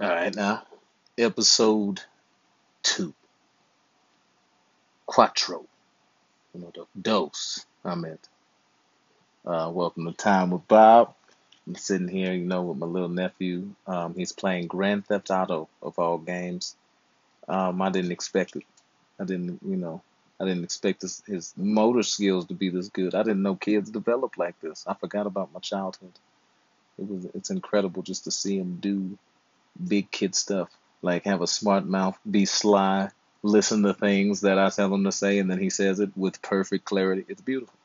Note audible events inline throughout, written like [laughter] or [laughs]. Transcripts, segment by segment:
All right, now, episode two, Quattro, you know, the dose, I meant. Uh, welcome to Time with Bob. I'm sitting here, you know, with my little nephew. Um, he's playing Grand Theft Auto of all games. Um, I didn't expect it. I didn't, you know, I didn't expect his, his motor skills to be this good. I didn't know kids develop like this. I forgot about my childhood. It was, it's incredible just to see him do big kid stuff, like have a smart mouth, be sly, listen to things that I tell him to say, and then he says it with perfect clarity. It's beautiful.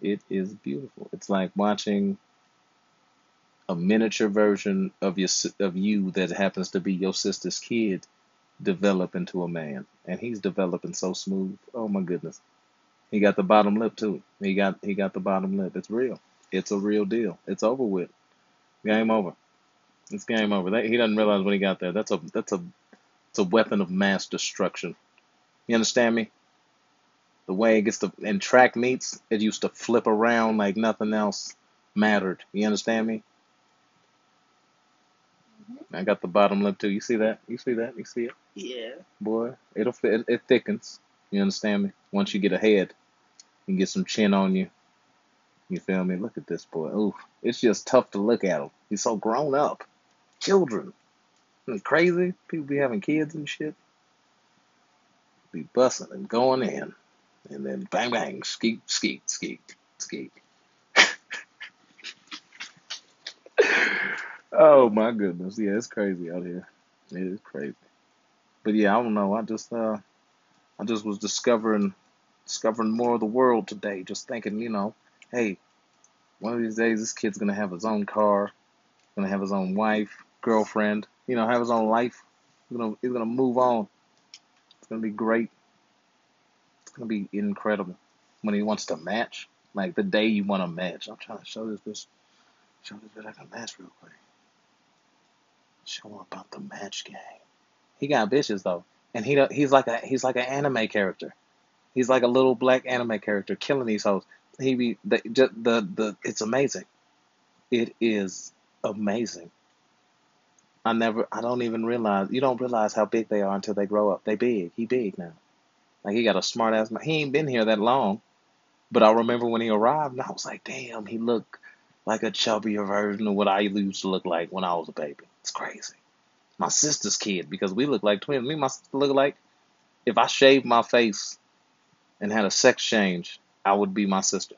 It is beautiful. It's like watching a miniature version of your of you that happens to be your sister's kid develop into a man, and he's developing so smooth. Oh my goodness, he got the bottom lip too. He got he got the bottom lip. It's real. It's a real deal. It's over with. Game over. It's game over. That, he doesn't realize when he got there. That's a that's a it's a weapon of mass destruction. You understand me? The way it gets to in track meets, it used to flip around like nothing else mattered. You understand me? Mm-hmm. I got the bottom lip too. You see that? You see that? You see it? Yeah. Boy, it'll fit. It thickens. You understand me? Once you get ahead, you get some chin on you. You feel me? Look at this boy. Ooh, it's just tough to look at him. He's so grown up. Children. Isn't crazy? People be having kids and shit. Be busting and going in. And then bang bang, skeet, skeet, skeet, skeet. [laughs] Oh my goodness. Yeah, it's crazy out here. It is crazy. But yeah, I don't know. I just uh I just was discovering discovering more of the world today. Just thinking, you know, hey, one of these days this kid's gonna have his own car, gonna have his own wife, girlfriend, you know, have his own life. He's gonna he's gonna move on. It's gonna be great. It's gonna be incredible. When he wants to match, like the day you want to match. I'm trying to show this this show this bit I can match real quick. Show him about the match game. He got bitches though, and he he's like a he's like an anime character. He's like a little black anime character killing these hoes. He be the the the it's amazing. It is amazing. I never I don't even realize you don't realize how big they are until they grow up. They big. He big now. Like he got a smart ass. He ain't been here that long, but I remember when he arrived, and I was like, damn, he looked like a chubbier version of what I used to look like when I was a baby. It's crazy. My sister's kid because we look like twins. Me and my sister look like if I shaved my face and had a sex change, I would be my sister.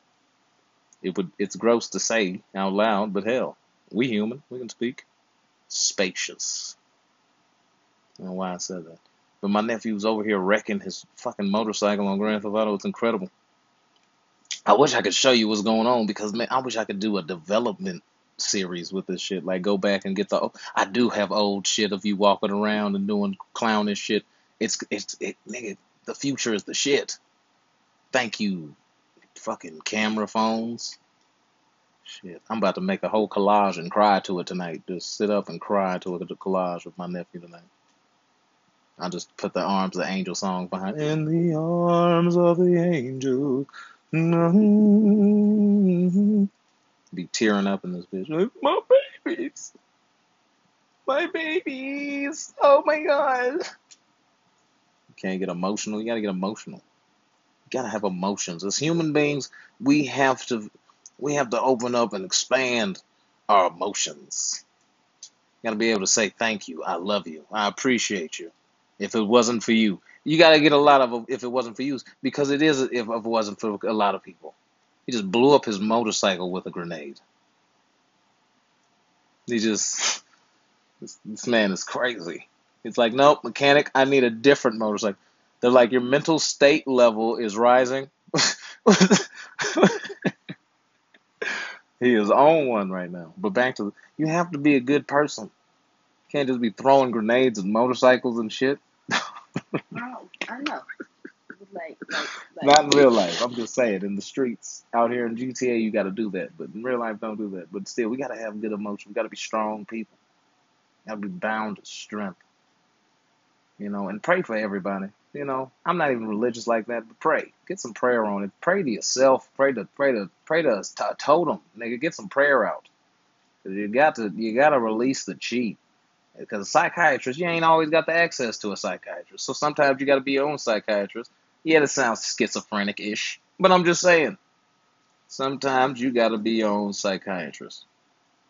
It would. It's gross to say out loud, but hell, we human. We can speak. Spacious. I don't know why I said that. But my nephew's over here wrecking his fucking motorcycle on Grand Theft Auto. It's incredible. I wish I could show you what's going on because man, I wish I could do a development series with this shit. Like go back and get the. I do have old shit of you walking around and doing clownish shit. It's it's it nigga. The future is the shit. Thank you, fucking camera phones. Shit, I'm about to make a whole collage and cry to it tonight. Just sit up and cry to a collage with my nephew tonight. I'll just put the arms of the angel song behind. In the arms of the angel. Mm-hmm. Be tearing up in this bitch. Like, my babies. My babies. Oh my god. You can't get emotional. You gotta get emotional. You gotta have emotions. As human beings, we have to we have to open up and expand our emotions. You gotta be able to say thank you, I love you, I appreciate you. If it wasn't for you, you gotta get a lot of if it wasn't for you because it is if it wasn't for a lot of people. He just blew up his motorcycle with a grenade. He just this, this man is crazy. It's like, nope, mechanic, I need a different motorcycle. They're like, your mental state level is rising. [laughs] [laughs] he is on one right now. But back to you have to be a good person. You can't just be throwing grenades and motorcycles and shit. Oh, I know. Like, like, Not in real life. I'm just saying, in the streets out here in GTA, you got to do that. But in real life, don't do that. But still, we got to have good emotion. We got to be strong people. Got to be bound to strength. You know, and pray for everybody. You know, I'm not even religious like that, but pray. Get some prayer on it. Pray to yourself. Pray to pray to pray to a totem, nigga. Get some prayer out. You got to you got to release the cheat. Because a psychiatrist, you ain't always got the access to a psychiatrist. So sometimes you got to be your own psychiatrist. Yeah, that sounds schizophrenic ish. But I'm just saying, sometimes you got to be your own psychiatrist.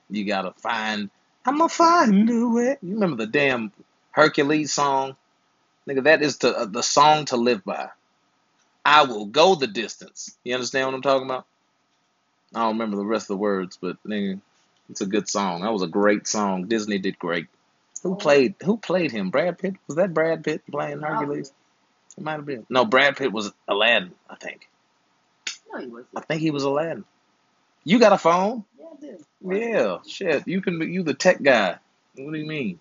You got to find, I'm going to find a way. You remember the damn Hercules song? Nigga, that is uh, the song to live by. I will go the distance. You understand what I'm talking about? I don't remember the rest of the words, but nigga, it's a good song. That was a great song. Disney did great. Who played who played him? Brad Pitt? Was that Brad Pitt playing Hercules? It might have been. No, Brad Pitt was Aladdin, I think. No, he wasn't. I think he was Aladdin. You got a phone? Yeah, I did. Yeah, shit. You can be you the tech guy. What do you mean?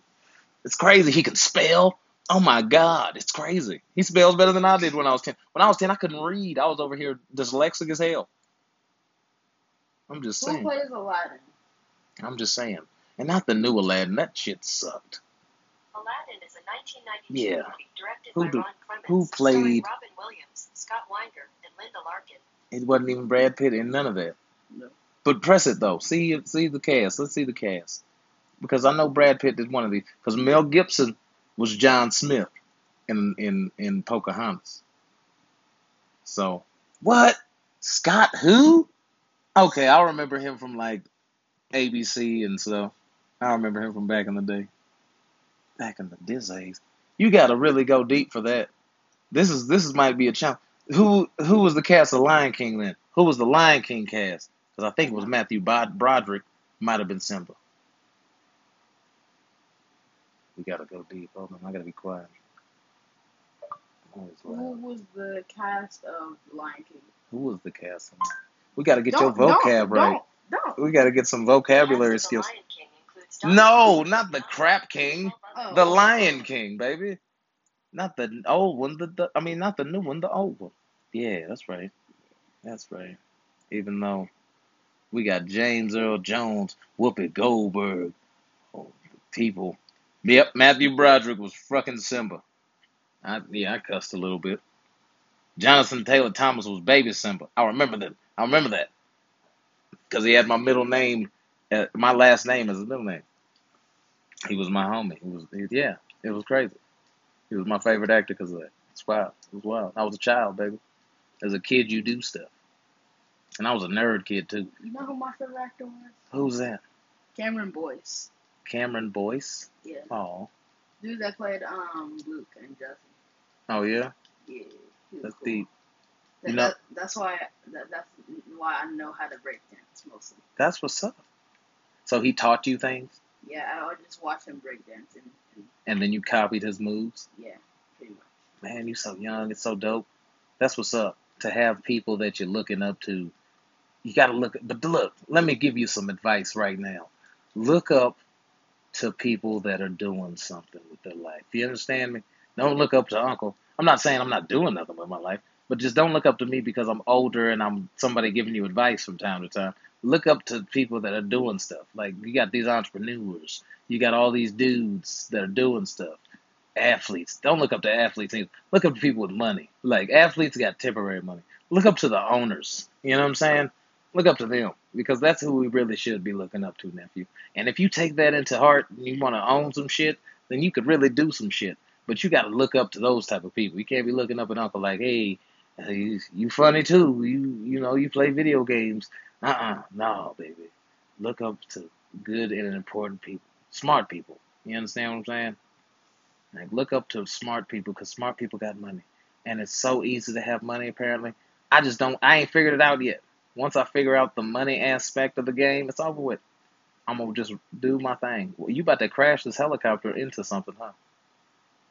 It's crazy. He can spell. Oh my God, it's crazy. He spells better than I did when I was ten. When I was ten, I couldn't read. I was over here dyslexic as hell. I'm just saying. Who plays Aladdin? I'm just saying. And not the new Aladdin. That shit sucked. Aladdin is a 1992 Yeah. movie directed Who by do- Ron Clements, who played- Robin Williams, Scott Weinger, and Linda Larkin. It wasn't even Brad Pitt in none of that. No. But press it though. See see the cast. Let's see the cast. Because I know Brad Pitt did one of these. Because Mel Gibson was John Smith in in in Pocahontas. So what? Scott who? Okay, I remember him from like ABC and stuff. I remember him from back in the day. Back in the days. You gotta really go deep for that. This is this is might be a challenge. Who who was the cast of Lion King then? Who was the Lion King cast? Because I think it was Matthew Bod- Broderick. Might have been Simba. We gotta go deep. Oh, Hold on, I gotta be quiet. Who was the cast of Lion King? Who was the cast? Of We gotta get your Don't- don't- vocab right. Don't, don't. We gotta get some vocabulary Cast of The skills. Lion King No, not the crap king. Oh. The Lion King, baby. Not the old one. The, the I mean, not the new one. The old one. Yeah, that's right. That's right. Even though we got James Earl Jones, Whoopi Goldberg, oh, people. Yep, Matthew Broderick was fucking Simba. I, yeah, I cussed a little bit. Jonathan Taylor Thomas was Baby Simba. I remember that. I remember that because he had my middle name, uh, my last name as a middle name. He was my homie. He was, he, yeah, it was crazy. He was my favorite actor because of that. It's wild. It was wild. I was a child, baby. As a kid, you do stuff, and I was a nerd kid too. You know who my favorite actor was? Who's that? Cameron Boyce. Cameron Boyce. Yeah. Oh, Dude that played um Luke and Jessie. oh yeah. Yeah. That's cool. deep. That, You know- that- that's why that, that's why I know how to break dance mostly. That's what's up. So he taught you things, Yeah, I would just watch him break dance and, and and then you copied his moves. yeah, pretty much. Man, you so young. It's so dope. That's what's up. To have people that you're looking up to. You got to look. But look, let me give you some advice right now. Look up to people that are doing something with their life. You understand me? Don't look up to Uncle. I'm not saying I'm not doing nothing with my life, but just don't look up to me because I'm older and I'm somebody giving you advice from time to time. Look up to people that are doing stuff. Like you got these entrepreneurs. You got all these dudes that are doing stuff athletes. Don't look up to athletes. either. Look up to people with money. Like athletes got temporary money. Look up to the owners. You know what I'm saying? Look up to them because that's who we really should be looking up to, nephew. And if you take that into heart and you want to own some shit, then you could really do some shit. But you got to look up to those type of people. You can't be looking up at Uncle like, hey, you, you funny too. You you know you play video games. Uh uh no, baby. Look up to good and important people, smart people. You understand what I'm saying? Like, look up to smart people because smart people got money. And it's so easy to have money, apparently. I just don't, I ain't figured it out yet. Once I figure out the money aspect of the game, it's over with. I'm going to just do my thing. Well, you about to crash this helicopter into something, huh?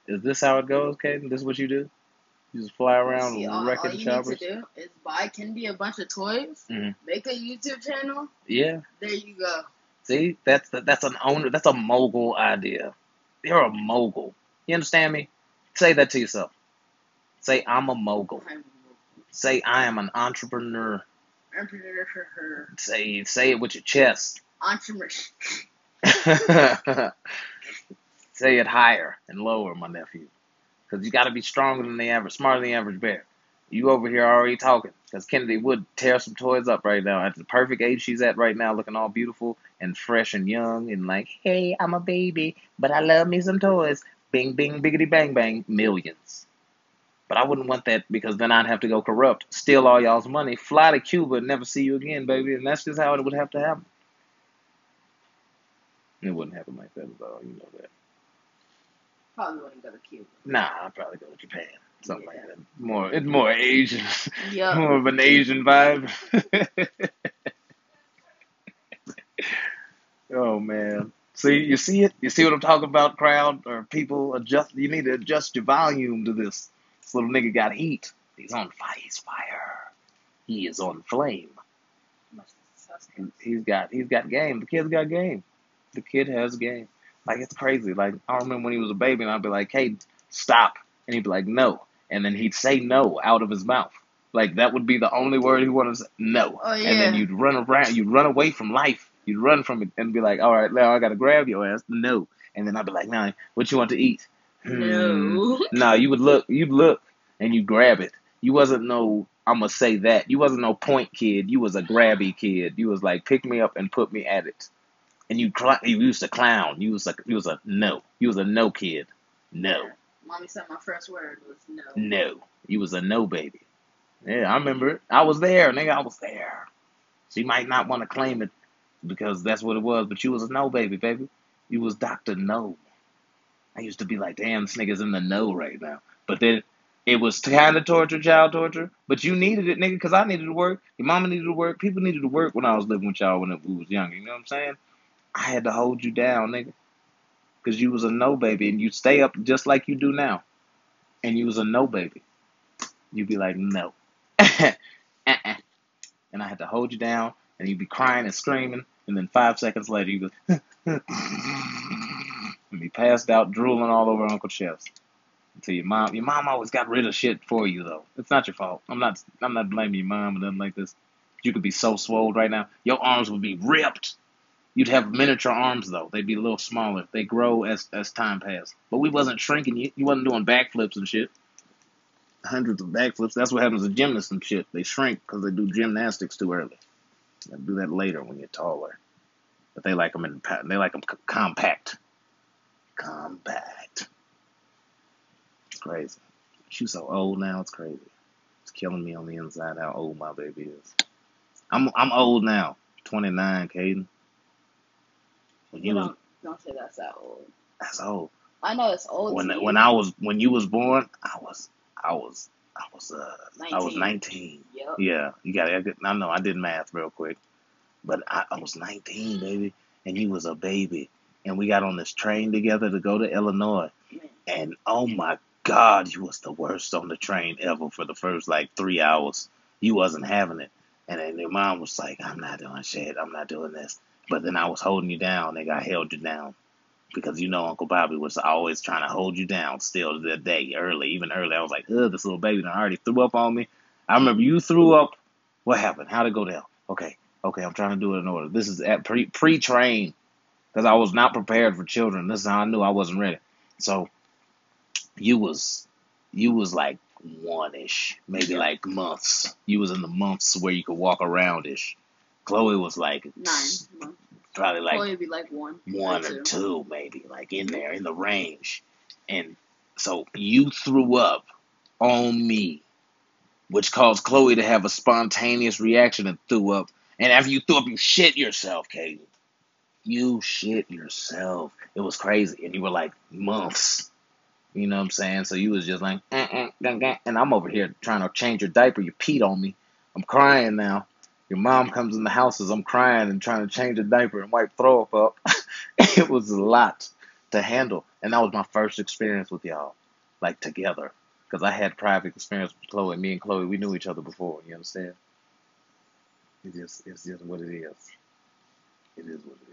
Is this how it goes, Caden? This is what you do? You just fly around See, all, all wrecking you need to do is buy Kennedy a bunch of toys, Mhm. make a YouTube channel. Yeah. There you go. See, that's the, that's an owner. That's a mogul idea. You're a mogul. You understand me? Say that to yourself. Say I'm a mogul. I'm Say I am an entrepreneur. Entrepreneur, Say say it with your chest. entrepreneur. [laughs] say it higher and lower, my nephew, because you got to be stronger than the average, smarter than the average bear. You over here already talking. Because Kennedy would tear some toys up right now. At the perfect age she's at right now, looking all beautiful and fresh and young and like, hey, I'm a baby, but I love me some toys. Bing, bing, biggity, bang, bang. Millions. But I wouldn't want that because then I'd have to go corrupt, steal all y'all's money, fly to Cuba, and never see you again, baby. And that's just how it would have to happen. It wouldn't happen like that at all. You know that. Probably wouldn't go to Cuba. Nah, I'd probably go to Japan. Something like that. More, it's more Asian, [laughs] Yup. more of an Asian vibe. [laughs] oh man, see, you see it? You see what I'm talking about, crowd or people? Adjust. You need to adjust your volume to this. This little nigga got heat. He's on fire. He's fire. He is on flame. He- He's got he's got game. The kid's got game. The kid has game. Like it's crazy. Like I remember when he was a baby, and I'd be like, "Hey, stop," and he'd be like, "No," and then he'd say "no" out of his mouth. Like that would be the only word he wanted to say, "No," Oh, yeah. and then you'd run around, you'd run away from life, you'd run from it, and be like, "All right, now I gotta grab your ass." No, and then I'd be like, "Nah, what you want to eat?" Hmm. No. [laughs] No, you would look, you'd look, and you grab it. You wasn't no, I'm gonna say that. You wasn't no point kid. You was a grabby kid. You was like, pick me up and put me at it. And you, cl- you used to clown. You was like, you was a no. You was a no kid. No, Mommy said my first word was no. no. You was a no baby. Yeah, I remember it. I was there, nigga. I was there. She might not want to claim it because that's what it was, but you was a no baby, baby. You was Doctor No. I used to be like, damn, this nigga's in the know right now. But then it was kind of torture, child torture. But you needed it, nigga, because I needed to work. Your mama needed to work. People needed to work when I was living with y'all when we was younger. You know what I'm saying? I had to hold you down, nigga. Because you was a no baby and you stay up just like you do now. And you was a no baby. You'd be like, no. [laughs] uh-uh. And I had to hold you down and you'd be crying and screaming. And then five seconds later, you go, [laughs] [laughs] and be passed out, drooling all over Uncle Chef's. Until your mom, your mom always got rid of shit for you though. It's not your fault. I'm not, I'm not blaming your mom or nothing like this. You could be so swole right now. Your arms would be ripped. You'd have miniature arms though. They'd be a little smaller. They grow as as time passed. But we wasn't shrinking you. You wasn't doing backflips and shit. Hundreds of backflips. That's what happens to gymnasts and shit. They shrink because they do gymnastics too early. They do that later when you're taller. But they like them in they like them compact. Compact. It's crazy. She's so old now. It's crazy. It's killing me on the inside how old my baby is. I'm I'm old now. 29, Caden. When you You was don't, don't say that's that old. that's old. I know it's old. When when I was when you was born, I was I was I was uh I was 19. 19. Yep. Yeah, you got it. I know I did math real quick, but I, I was 19, baby, and you was a baby, and we got on this train together to go to Illinois, and oh my God, you was the worst on the train ever for the first like three hours. You wasn't having it, and then your mom was like, "I'm not doing shit. I'm not doing this." But then I was holding you down, nigga. I held you down because you know Uncle Bobby was always trying to hold you down. Still to that day, early, even early, I was like, "Ugh, this little baby done already threw up on me." I remember you threw up. What happened? How'd it go down? Okay, okay, I'm trying to do it in order. This is at pre pre train because I was not prepared for children. This is how I knew I wasn't ready. So you was you was like one ish, maybe like months. You was in the months where you could walk around ish. Chloe was like Nine. probably like Probably be like one. one or or two, maybe, like in there, in the range. And so you threw up on me, which caused Chloe to have a spontaneous reaction and threw up. And after you threw up, you shit yourself, Katie. You shit yourself. It was crazy. And you were like months. You know what I'm saying? So you was just like, and I'm over here trying to change your diaper. You peed on me. I'm crying now. Your mom comes in the house as I'm crying and trying to change a diaper and wipe throw up up. [laughs] it was a lot to handle, and that was my first experience with y'all, like together, because I had private experience with Chloe. Me and Chloe, we knew each other before. You understand? It just, it's just what it is. It is what it is.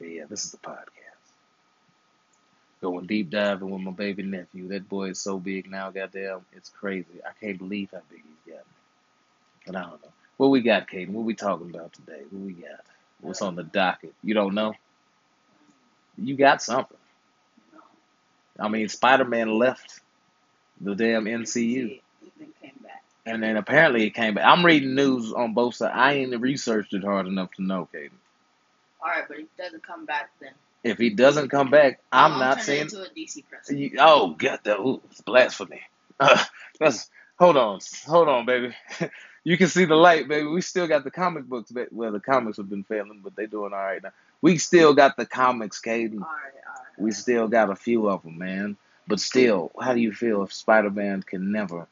Yeah, this is the podcast. Going deep diving with my baby nephew. That boy is so big now, goddamn, it's crazy. I can't believe how big he's got. But I don't know. What we got, Caden? What we talking about today? What we got? What's on the docket? You don't know? You got something. I mean, Spider Man left the damn back. And then apparently it came back. I'm reading news on both sides. I ain't researched it hard enough to know, Caden. All right, but if he doesn't come back, then If he doesn't come back, I'm I'll not saying. into a DC. You- Oh God, that ooh, it's blasphemy. Uh, that's hold on, hold on, baby. [laughs] you can see the light, baby. We still got the comic books. ba- Well, the comics have been failing, but they're doing all right now. We still got the comics, Caden. All right, all right. We still got a few of them, man. But still, how do you feel if Spider-Man can never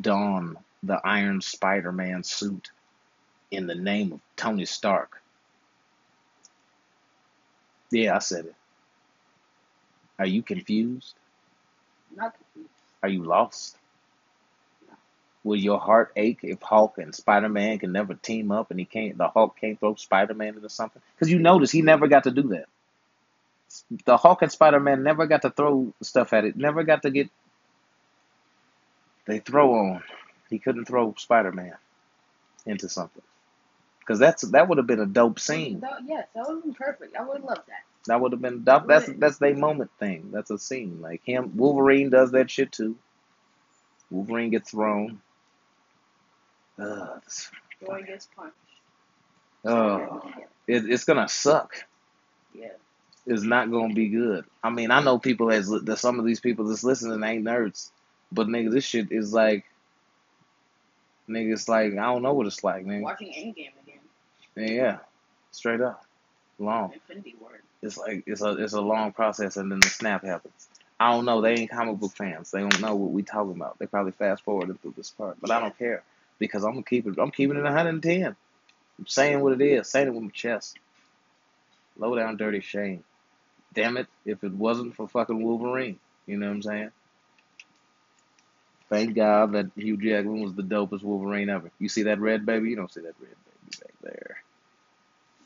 don the Iron Spider-Man suit in the name of Tony Stark? Yeah, I said it. Are you confused? Not confused. Are you lost? Will your heart ache if Hulk and Spider Man can never team up and he can't the Hulk can't throw Spider Man into something? Because you notice he never got to do that. The Hulk and Spider Man never got to throw stuff at it, never got to get they throw on. He couldn't throw Spider Man into something. Because that's that would have been a dope scene. That, yes, that would have been perfect. I would love that. That would have been that, that's that's their moment thing. That's a scene. Like him Wolverine does that shit too. Wolverine gets thrown. Ugh, Boy gets punched. Oh, It, it's gonna suck. Yeah. It's not gonna be good. I mean, I know people as that some of these people that's listening ain't nerds, but nigga, this shit is like, nigga, it's like I don't know what it's like, nigga. Watching Endgame Yeah, straight up, long. Infinity War. It's like it's a it's a long process, and then the snap happens. I don't know. They ain't comic book fans. They don't know what we talking about. They probably fast forwarded through this part, but I don't care because I'm gonna keep it. I'm keeping it 110. I'm saying what it is. Saying it with my chest. Low down, dirty shame. Damn it! If it wasn't for fucking Wolverine, you know what I'm saying? Thank God that Hugh Jackman was the dopest Wolverine ever. You see that red baby? You don't see that red baby back there.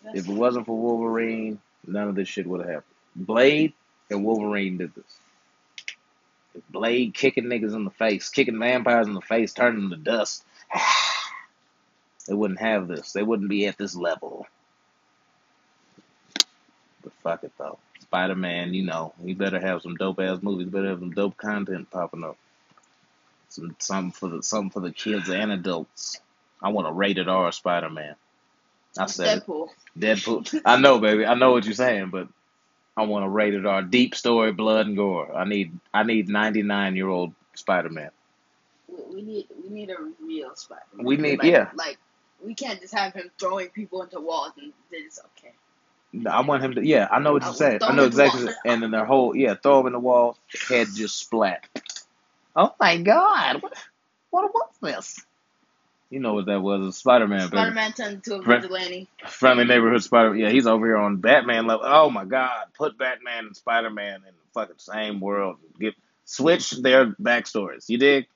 If it wasn't for Wolverine, none of this shit would have happened. Blade and Wolverine did this. Blade kicking niggas in the face, kicking vampires in the face, turning them to dust, [sighs] they wouldn't have this. They wouldn't be at this level. But fuck it though. Spider Man, you know, he better have some dope ass movies, better have some dope content popping up. Some something for the something for the kids and adults. I want a rated R Spider Man. I said it. Deadpool. Deadpool. I know, baby. I know what you're saying, but I want a rated R, deep story, blood and gore. I need, I need 99 year old Spider Man. We, we need we need a real Spider-Man. We need- like, yeah. Like we can't just have him throwing people into walls and then it's okay. I want him to. Yeah, I know what you're saying. I know in the exactly. And then their whole, yeah, throw him in the wall, head just splat. Oh my God! What, what was this? You know what that was? Spider Man, baby. Spider-Man turned into a vigilante. Friendly neighborhood Spider. Man. Yeah, he's over here on Batman level. Oh my God! Put Batman and Spider Man in the fucking same world. Get switch their backstories. You dig?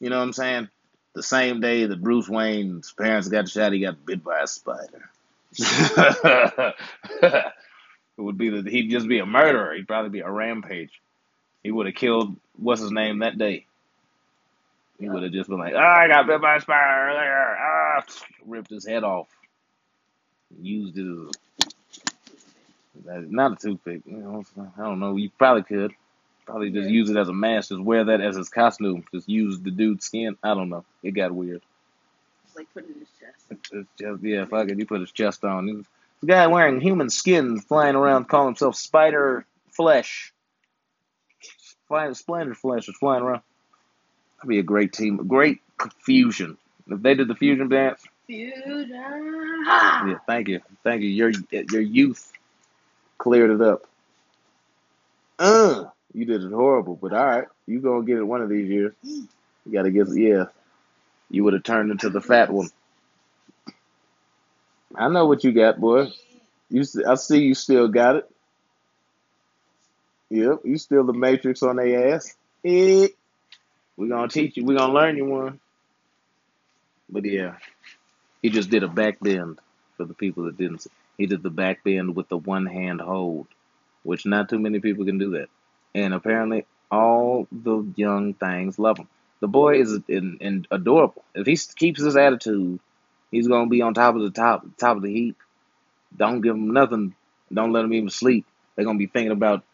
You know what I'm saying? The same day that Bruce Wayne's parents got shot, he got bit by a spider. [laughs] it would be that he'd just be a murderer. He'd probably be a rampage. He would have killed what's his name that day. He would have just been like, "Ah, I got bit by a spider there." Ah, ripped his head off. Used it as a, not a toothpick. You know, I don't know. You probably could. Probably just Yeah. use it as a mask. Just wear that as his costume. Just use the dude's skin. I don't know. It got weird. It's like put it in his chest. It's just yeah, fuck it. He put his chest on. The guy wearing human skin, flying around, calling himself Spider Flesh. Flying Splendor Flesh is flying around. That'd be a great team, a great fusion. If they did the fusion dance, Fusion. Yeah, thank you, thank you. Your your youth cleared it up. Uh, you did it horrible, but all right, you gonna get it one of these years. You gotta get yeah. You would have turned into the fat one. I know what you got, boy. You, I see you still got it. Yep, you still the Matrix on their ass. Eh. We gonna teach you. We're gonna learn you one. But yeah, he just did a back bend for the people that didn't. He did the back bend with the one hand hold, which not too many people can do that. And apparently, all the young things love him. The boy is in, in adorable. If he keeps his attitude, he's gonna be on top of the top, top of the heap. Don't give him nothing. Don't let him even sleep. They're gonna be thinking about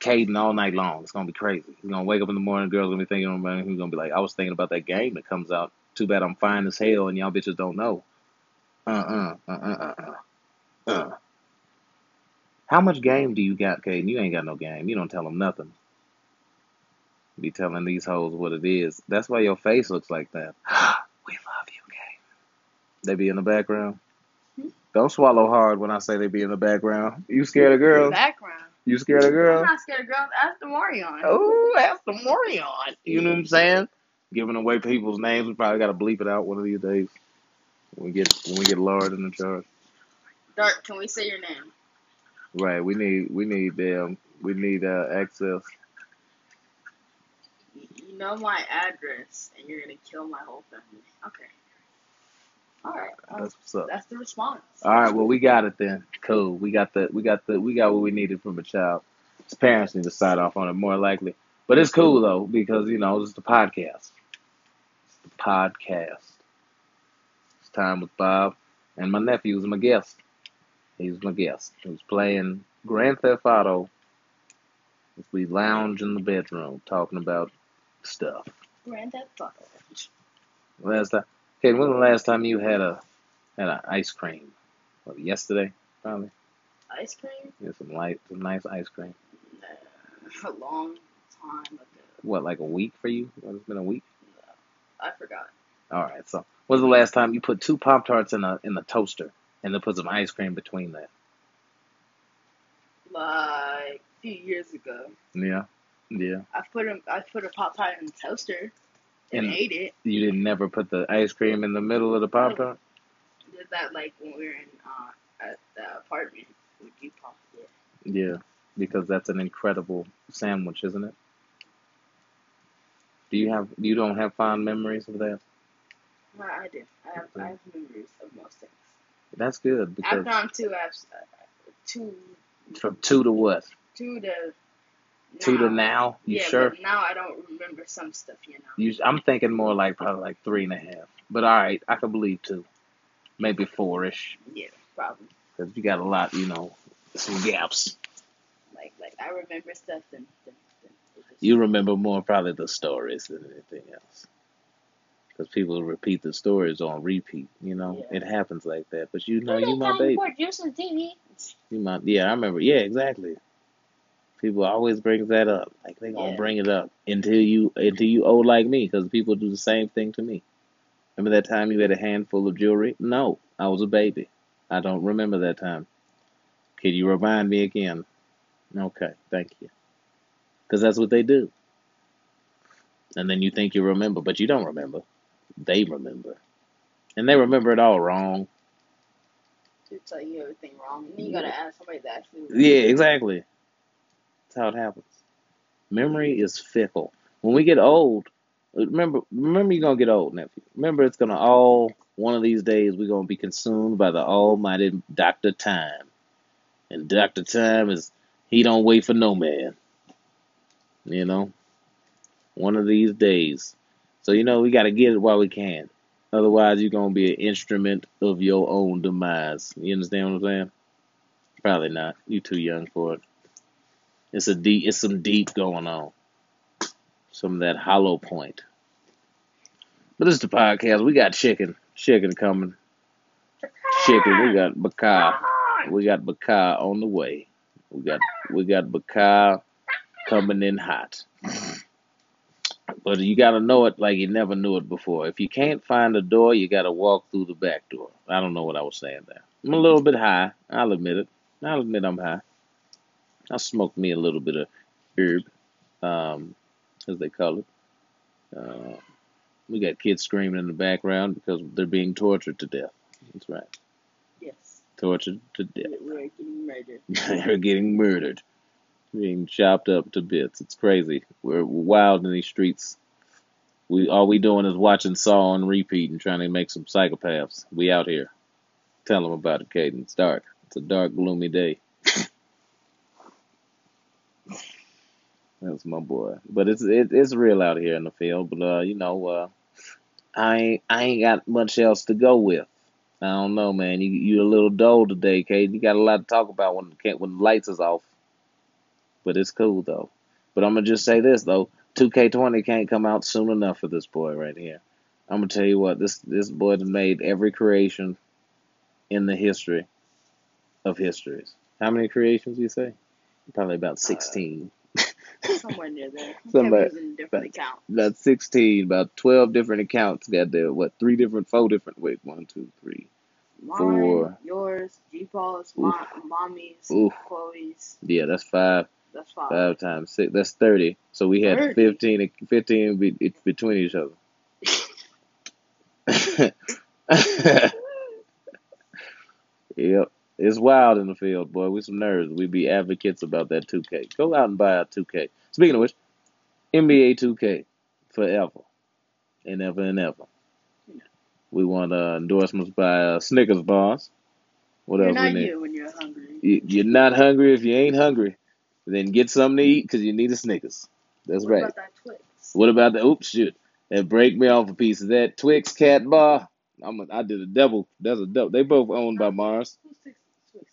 Caden all night long. It's gonna be crazy. He's gonna wake up in the morning, girls gonna be thinking about him. He's gonna be like, I was thinking about that game that comes out. Too bad I'm fine as hell and y'all bitches don't know. Uh uh uh uh uh uh. uh. How much game do you got, Caden? You ain't got no game. You don't tell them nothing. Be telling these hoes what it is. That's why your face looks like that. [gasps] we love you, Caden. They be in the background. Hmm? Don't swallow hard when I say they be in the background. You scared of girls? Background. You scared of girls? I'm not scared of girls. Ask the Morion. Oh, that's the Morion. You know what I'm saying? Giving away people's names. We probably got to bleep it out one of these days. When we get when we get Lord in the charge. Dark, can we say your name? Right. We need we need um we need uh, access. You you know my address, and you're gonna kill my whole family. Okay. All right. That's what's up. That's the response. All right. Well, we got it then. Cool. We got the we got the we got what we needed from a child. His parents need to sign off on it more likely. But it's cool though because you know it's the podcast. It's the podcast. It's time with Bob and my nephew is my guest. He's my guest. He's playing Grand Theft Auto. As we lounge in the bedroom talking about stuff. Grand Theft Auto. Last time, okay, when was the last time you had a had an ice cream? What, yesterday, probably. Ice cream? Yeah, some light, some nice ice cream. A long time ago. What, like a week for you? It's been a week. No, I forgot. All right. So, when's the last time you put two pop tarts in a in the toaster and then put some ice cream between that? Like a few years ago, Yeah, yeah. I put a I put a pop tart in the toaster and, ate it. You didn't never put the ice cream in the middle of the pop tart. Did that like when we were in uh at the apartment with you pop it. Yeah, because that's an incredible sandwich, isn't it? Do you have you don't have fond memories of that? No, I do. I have I have memories of most things. That's good because I've gone to I've uh, two from two to what? two to Two to now? You yeah, sure? now I don't remember some stuff. You know. You, I'm thinking more like probably like three and a half. But all right, I can believe two, maybe four ish, Yeah, probably. because you got a lot, you know, some gaps. Like like I remember stuff than than, than You remember more probably the stories than anything else, because people repeat the stories on repeat. You know, Yeah. it happens like that. But you know, you my baby. You my yeah. I remember. Yeah, exactly. People always brings that up. Like they gonna Yeah. bring it up until you until you old like me, because people do the same thing to me. Remember that time you had a handful of jewelry? No, I was a baby. I don't remember that time. Can you remind me again? Okay, thank you. Because that's what they do. And then you think you remember, but you don't remember. They remember. And they remember it all wrong. To tell you everything wrong, and then you gotta ask somebody that actually. Yeah, exactly. That's how it happens. Memory is fickle. When we get old, remember, remember you're gonna get old, nephew. Remember, it's gonna all one of these days we're gonna be consumed by the Almighty Doctor Time, and Doctor Time is he don't wait for no man. You know, one of these days. So you know we gotta get it while we can. Otherwise, you're gonna be an instrument of your own demise. You understand what I'm saying? Probably not. You too young for it. It's a deep. It's some deep going on. Some of that hollow point. But this is the podcast. We got chicken. Chicken coming. Chicken. We got baka. We got baka on the way. We got we got baka coming in hot. But you gotta know it like you never knew it before. If you can't find the door, you gotta walk through the back door. I don't know what I was saying there. I'm a little bit high. I'll admit it. I'll admit I'm high. I smoked me a little bit of herb, um, as they call it. Uh, we got kids screaming in the background because they're being tortured to death. That's right, Yes. tortured to death. We're getting murdered. [laughs] they're getting murdered, being chopped up to bits. It's crazy. We're wild in these streets. We all we doing is watching Saw on repeat and trying to make some psychopaths. We out here. Tell them about it, Caden. It's dark. It's a dark, gloomy day. [laughs] That's my boy. But it's it, it's real out here in the field. But uh, you know, uh, I ain't I ain't got much else to go with. I don't know, man. You you're a little dull today, Kate. You got a lot to talk about when the ca- when the lights is off. But it's cool though. But I'm gonna just say this though: 2K20 can't come out soon enough for this boy right here. I'm gonna tell you what this this boy has made every creation in the history of histories. How many creations you say? Probably about Uh, 16. Somewhere near there. Somebody- Kevin's in a different account. About 16, about 12 different accounts got there. What, three different, four different, wait, one, two, three. Mine, Four. yours, G Paul's, Oof. mommy's, Oof. Chloe's. Yeah, that's five. That's five. Five times six. That's 30. So we had 30. 15, 15 be, between each other. [laughs] [laughs] yep. It's wild in the field, boy. We some nerds. We be advocates about that 2K. Go out and buy a 2K. Speaking of which, NBA 2K forever and ever and ever. We want uh, endorsements by uh, Snickers bars. What You're else not we need? you when you're hungry. You- You're not hungry if you ain't hungry. Then get something to eat because you need a Snickers. That's what right. about that Twix? What about the oops shit? That break me off a piece of that Twix cat bar. I'm a, I did a double. That's a double. They both owned by Mars. Who's?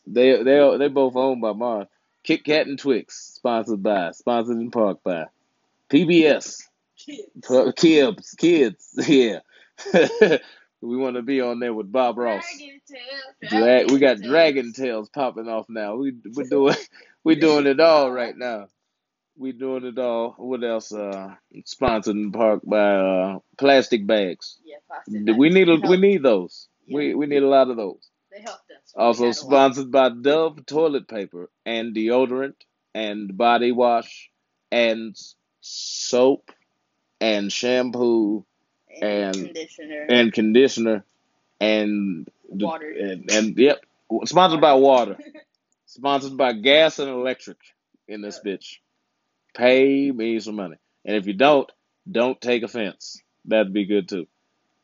They they they both owned by Mars. Kit Kat and Twix, sponsored by, sponsored in part by PBS. Kids. Kids, kids, [laughs] yeah. [laughs] we want to be on there with Bob Ross. Dragon tail, Drag, we got tails. Dragon Tales popping off now. We we're doing [laughs] we doing it all right now. We doing it all. What else? Uh, sponsored in part by uh, plastic bags. Yeah, plastic We need a, we need those. We we need a lot of those. They helped us. Also had a lot. sponsored by Dove toilet paper and deodorant and body wash and soap and shampoo and, and- conditioner and conditioner and water. and, and yep, sponsored by water. [laughs] Sponsored by gas and electric in this bitch. Pay me some money. And if you don't, don't take offense. That'd be good too.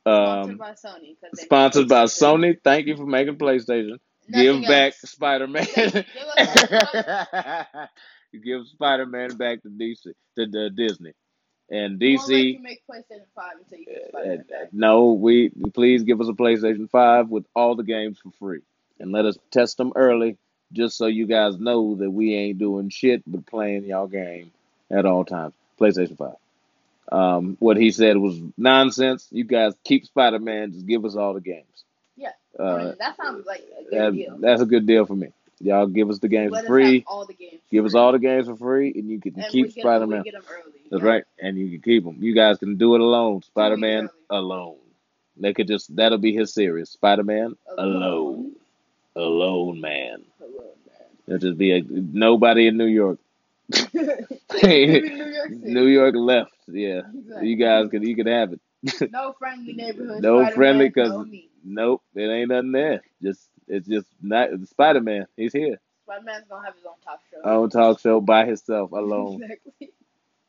Sponsored Um, by Sony. sponsored by Sony. Thank you for making PlayStation. Nothing Give back. Spider Man. Give [laughs] [laughs] Give Spider Man back to DC to, to Disney. And We won't let DC you make PlayStation 5 until you get uh, uh, no, we please give us a PlayStation 5 with all the games for free. And let us test them early just so you guys know that we ain't doing shit but playing y'all game at all times. PlayStation 5. Um, what he said was nonsense. You guys keep Spider Man, just give us all the games. Yeah. I Uh, mean, that sounds like a good that, deal. that's a good deal for me. Y'all give us the games Let for free. all the games. Give us all the games for free, and you can and keep Spider Man. get them early. That's yeah. right, and you can keep them. You guys can do it alone. Spider Man alone. They could just that'll be his series. Spider Man alone, Alone. alone man. Hello, It'll just be a nobody in New York. New York City. New York left. Yeah, Exactly. you guys could you could have it. [laughs] No friendly neighborhood. No Spider-Man, friendly, 'cause- no nope, it ain't nothing there. Just it's just not Spider Man. He's here. Spider-Man's gonna have his own talk show. Own talk show by himself, alone, exactly.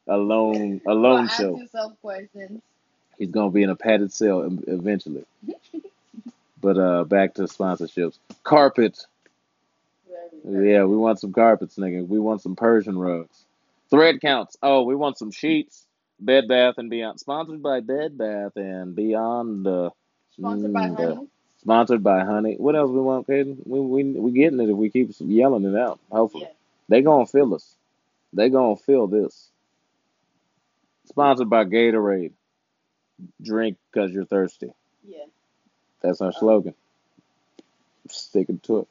alone, [laughs] alone Ask show. yourself questions. He's gonna be in a padded cell eventually. [laughs] But uh, back to sponsorships. Carpet. Yeah, we want some carpets, nigga. We want some Persian rugs. Thread counts. Oh, we want some sheets. Bed Bath and Beyond. Sponsored by Bed Bath and Beyond. Uh, Sponsored by Mm, Honey. sponsored by Honey. What else we want, Caden? We we we getting it if we keep yelling it out. Hopefully, Yeah. they gonna fill us. They gonna fill this. Sponsored by Gatorade. Drink because you're thirsty. Yeah. That's our slogan. Sticking to it.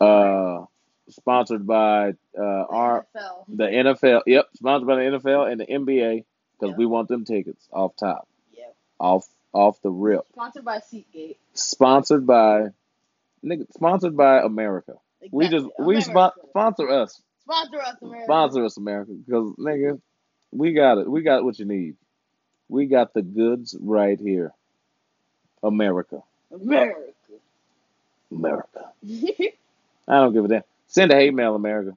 Uh, sponsored by uh, our NFL. the NFL. Yep, sponsored by the NFL and the NBA because Yep. we want them tickets off top, off off the rip. Sponsored by SeatGeek. Sponsored by, nigga, sponsored by America. We just Exactly. we spon- America. sponsor us, Sponsor us, America. sponsor us, America, because nigga, we got it. We got what you need. We got the goods right here. America, America. America. I don't give a damn. Send a hate mail, America.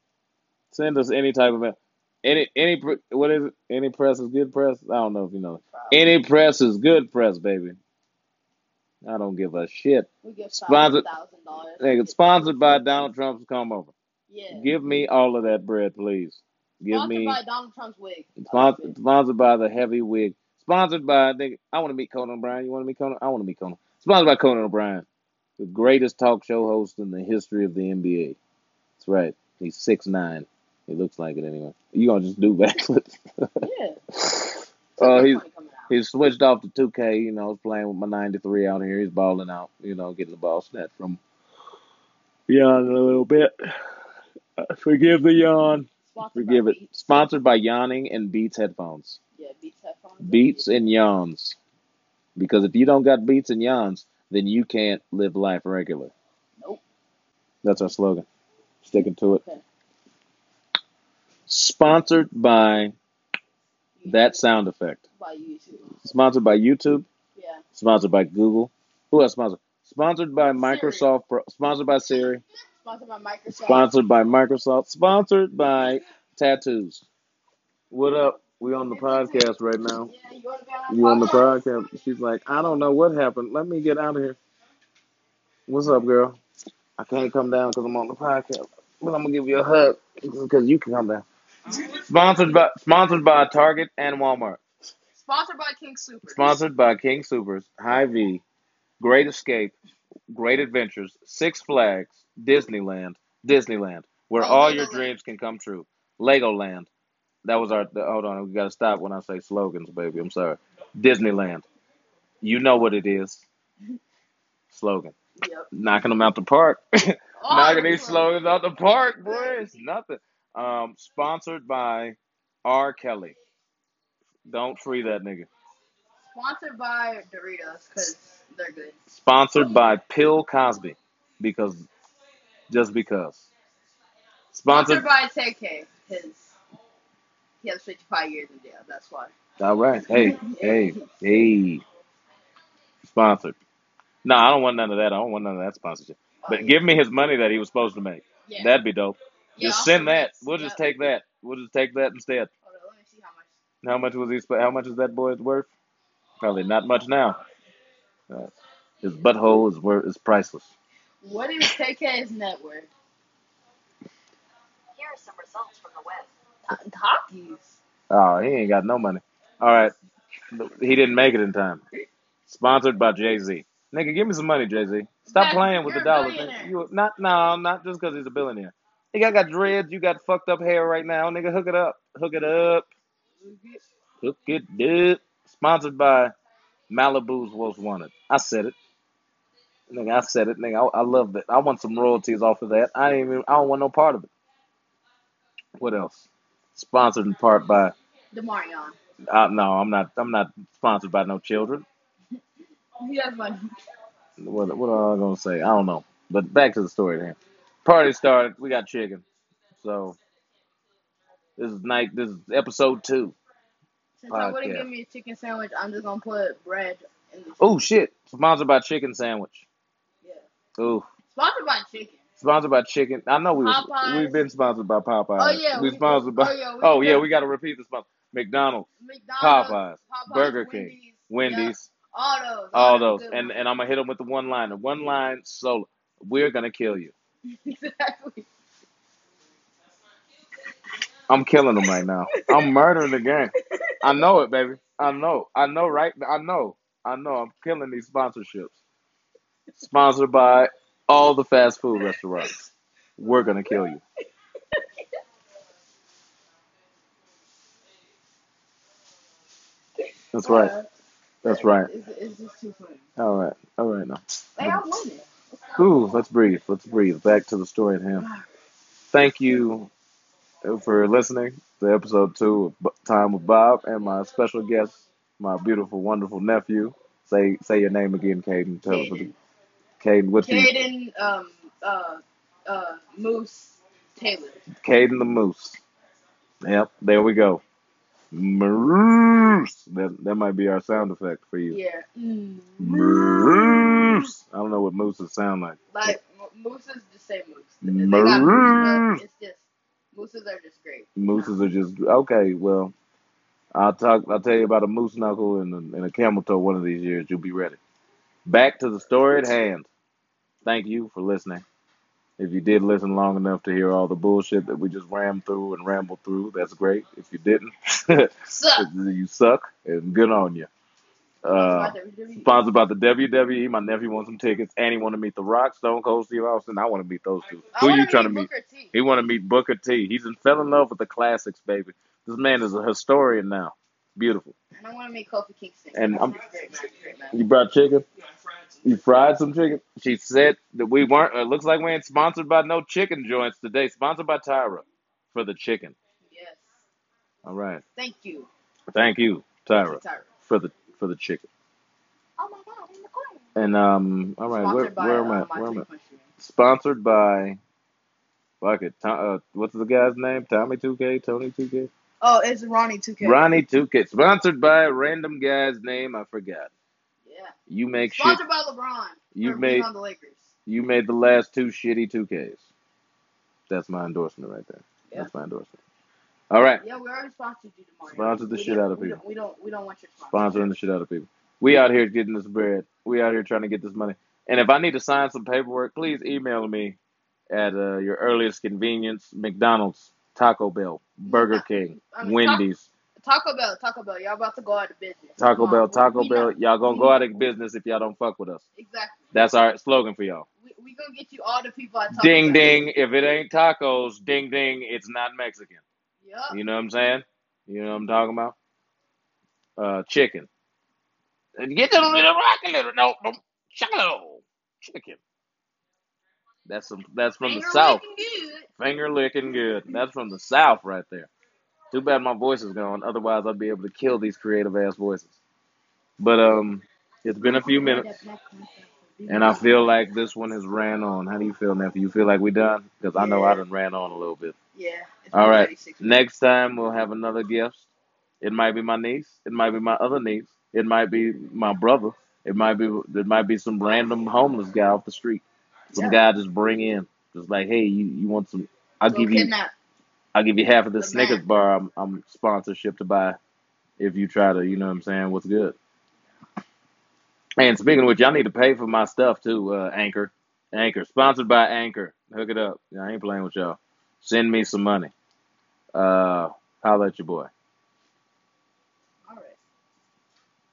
Send us any type of mail. Any any what is it? Any press is good press. I don't know if you know. Any press is good press, baby. I don't give a shit. we get Sponsored- thousand dollars. Sponsored by Donald Trump's come over. Yeah. Give me all of that bread, please. Give Sponsored me by Donald Trump's wig. sponsored, sponsored by the heavy wig. Sponsored by nigga, I want to meet Conan O'Brien. You want to meet Conan? I want to meet Conan. Sponsored by Conan O'Brien, the greatest talk show host in the history of the NBA. That's right. He's six nine He looks like it anyway. You gonna just do backflips? Yeah. Uh, he's funny coming out. he's switched off to 2K. You know, playing with my 93 out here. He's balling out. You know, getting the ball snatched from yawn a little bit. Uh, forgive the yawn. Sponsored Forgive it. Beats. Sponsored by Yawning and Beats headphones. Yeah, Beats headphones. Beats and yawns. Because if you don't got beats and yawns, then you can't live life regular. Nope. That's our slogan. Sticking to it. Okay. Sponsored by that sound effect. By YouTube. Sponsored by YouTube. Yeah. Sponsored by Google. Who else sponsored? Sponsored by Microsoft. Pro. Sponsored by Siri. Sponsored by Microsoft. Sponsored by Microsoft. Sponsored by tattoos. What up? We on the podcast right now. Yeah, you on You on the podcast? podcast? She's like, I don't know what happened. Let me get out of here. What's up, girl? I can't come down because I'm on the podcast, but I'm gonna give you a hug because you can come down. Sponsored by sponsored by Target and Walmart. Sponsored by King Sooper. Sponsored by King Soopers, High V, Great Escape, Great Adventures, Six Flags, Disneyland, Disneyland, where Oh, all your Legoland. dreams can come true. Legoland. That was our. The, hold on, we gotta stop when I say slogans, baby. I'm sorry. Disneyland. You know what it is. Slogan. Yep. Knocking them out the park. [laughs] Oh, these that's slogans out the park, boy. It's nothing. Um, sponsored by R. Kelly. Don't free that nigga. Sponsored by Doritos because they're good. Sponsored by Pill Cosby, because just because. Sponsored Sponsored. by TK because he has 55 years in jail. That's why. All right. Hey, [laughs] hey, hey. Sponsored. No, I don't want none of that. I don't want none of that sponsorship. But give me his money that he was supposed to make. Yeah. That'd be dope. Yeah, Just I'll send send that. We'll just Yep. take that. We'll just take that instead. Hold on, let me see how much. How much was he? How much is that boy's worth? Probably not much now. Uh, his butthole is worth is priceless. What is TK's net worth? Here are some results from the web. Talkies. Oh, he ain't got no money. All right, he didn't make it in time. Sponsored by Jay Z. Nigga, give me some money, Jay Z. Stop playing with the dollars. You not no, not just because he's a billionaire. Nigga, I got dreads. You got fucked up hair right now. Nigga, hook it up. Hook it up. Hook it up. Sponsored by Malibu's Most Wanted. I said it. Nigga, I said it. Nigga, I, I love that. I want some royalties off of that. I ain't even. I don't want no part of it. What else? Sponsored in part by. Demarion. Uh, no, I'm not. I'm not sponsored by no children. [laughs] He has money. What, what am I gonna say? I don't know. But back to the story then. Party started. We got chicken. So this is night. This is episode two. Since I wouldn't give me a chicken sandwich, I'm just gonna put bread in the. Oh shit! Sponsored by chicken sandwich. Yeah. Ooh. Sponsored by chicken. Sponsored by chicken. I know we was, we've been sponsored by Popeyes. Oh, yeah, we we- sponsored by. oh, yeah, we oh yeah, we got to repeat the sponsor. McDonald's, McDonald's, Popeyes, Popeyes, Burger King, Wendy's, all those, all those, and and I'm gonna hit them with the one line. The one line solo. We're gonna kill you. [laughs] exactly. I'm killing them right now. I'm murdering the game. I know it, baby. I know. I know. Right. I know. I know. I'm killing these sponsorships. Sponsored by all the fast food restaurants. We're gonna kill you. That's right. That's right. It's, it's just too funny. All right. All right now. Hey, I'm winning. Ooh, let's breathe. Let's breathe. Back to the story at hand. Thank you for listening to episode two of Time with Bob and my special guest, my beautiful, wonderful nephew. Say say your name again, Caden. Tell us. Caden. Caden, what's your Caden, um, uh, uh, Moose Taylor. Caden the Moose. Yep, there we go. Moose. That that might be our sound effect for you. Yeah. Mm. Moose. I don't know what mooses sound like. Like mooses just say moose. Moose, it's just mooses are just great. Mooses are just okay. Well, I'll talk. I'll tell you about a moose knuckle and a, and a camel toe one of these years. You'll be ready. Back to the story at hand. Thank you for listening. If you did listen long enough to hear all the bullshit that we just rammed through and rambled through, that's great. If you didn't, Suck. you suck and good on you. Uh, Sponsored by WWE. sponsored by the WWE. My nephew wants some tickets, and he want to meet The Rock, Stone Cold Steve Austin. I want to meet those two. I Who wanna you trying to meet? He want to meet Booker T. He's in, fell in love with the classics, baby. This man is a historian now. Beautiful. And I want to meet Kofi Kingston. And I'm- a great man, great man. You brought chicken. You fried some chicken. She said that we weren't. It looks like we ain't sponsored by no chicken joints today. Sponsored by Tyra for the chicken. Yes. All right. Thank you, Thank you, Tyra, Tyra. for the for the chicken. Oh my God, in the corner. And um, all right, where by, where am I? uh, Where am I? Sponsored by. Fuck it. Uh, what's the guy's name? Tommy 2K, Tony 2K, Oh, it's Ronnie 2K. Ronnie 2K. Sponsored by a random guy's name I forgot. Yeah. You make shit. Sponsored by LeBron. You made- on the Lakers. You made the last two shitty 2Ks. That's my endorsement right there. Yeah. That's my endorsement. All right. Yeah, we already sponsored you tomorrow. Sponsored the We shit out of we people. Don't, we don't. We don't want your sponsor. Sponsoring the shit out of people. We out here getting this bread. We out here trying to get this money. And if I need to sign some paperwork, please email me at uh, your earliest convenience. McDonald's, Taco Bell, Burger King, I mean, Wendy's, Taco Bell, Taco Bell. Y'all about to go out of business. Taco Bell, Taco we Bell. Y'all gonna go out of business if y'all don't fuck with us. Exactly. That's our slogan for y'all. We we gonna get you all the people at Taco Ding Bell. ding. If it ain't tacos, ding ding. It's not Mexican. Yup. You know what I'm saying? You know what I'm talking about? Uh, chicken. And Get a little rock a little. No, no, shallow. Chicken. That's some. That's from the Finger south. licking. Finger licking good. That's from the south right there. Too bad my voice is gone. Otherwise, I'd be able to kill these creative ass voices. But um, it's been a few minutes, and I feel like this one has ran on. How do you feel, nephew? You feel like we're done? Because I know I done ran on a little bit. Yeah. All right. Next time we'll have another guest. It might be my niece. It might be my other niece. It might be my brother. It might be it might be some random homeless guy off the street. Some Yeah. guy just bring in, just like, hey, you, you want some? I'll give you kidnap. I'll give you half of the Snickers bar I'm, I'm sponsorship to buy if you try to, you know what I'm saying, what's good. And speaking of which, y'all need to pay for my stuff too, uh, Anchor. Anchor. Sponsored by Anchor. Hook it up. I ain't playing with y'all. Send me some money. Uh holla at your boy.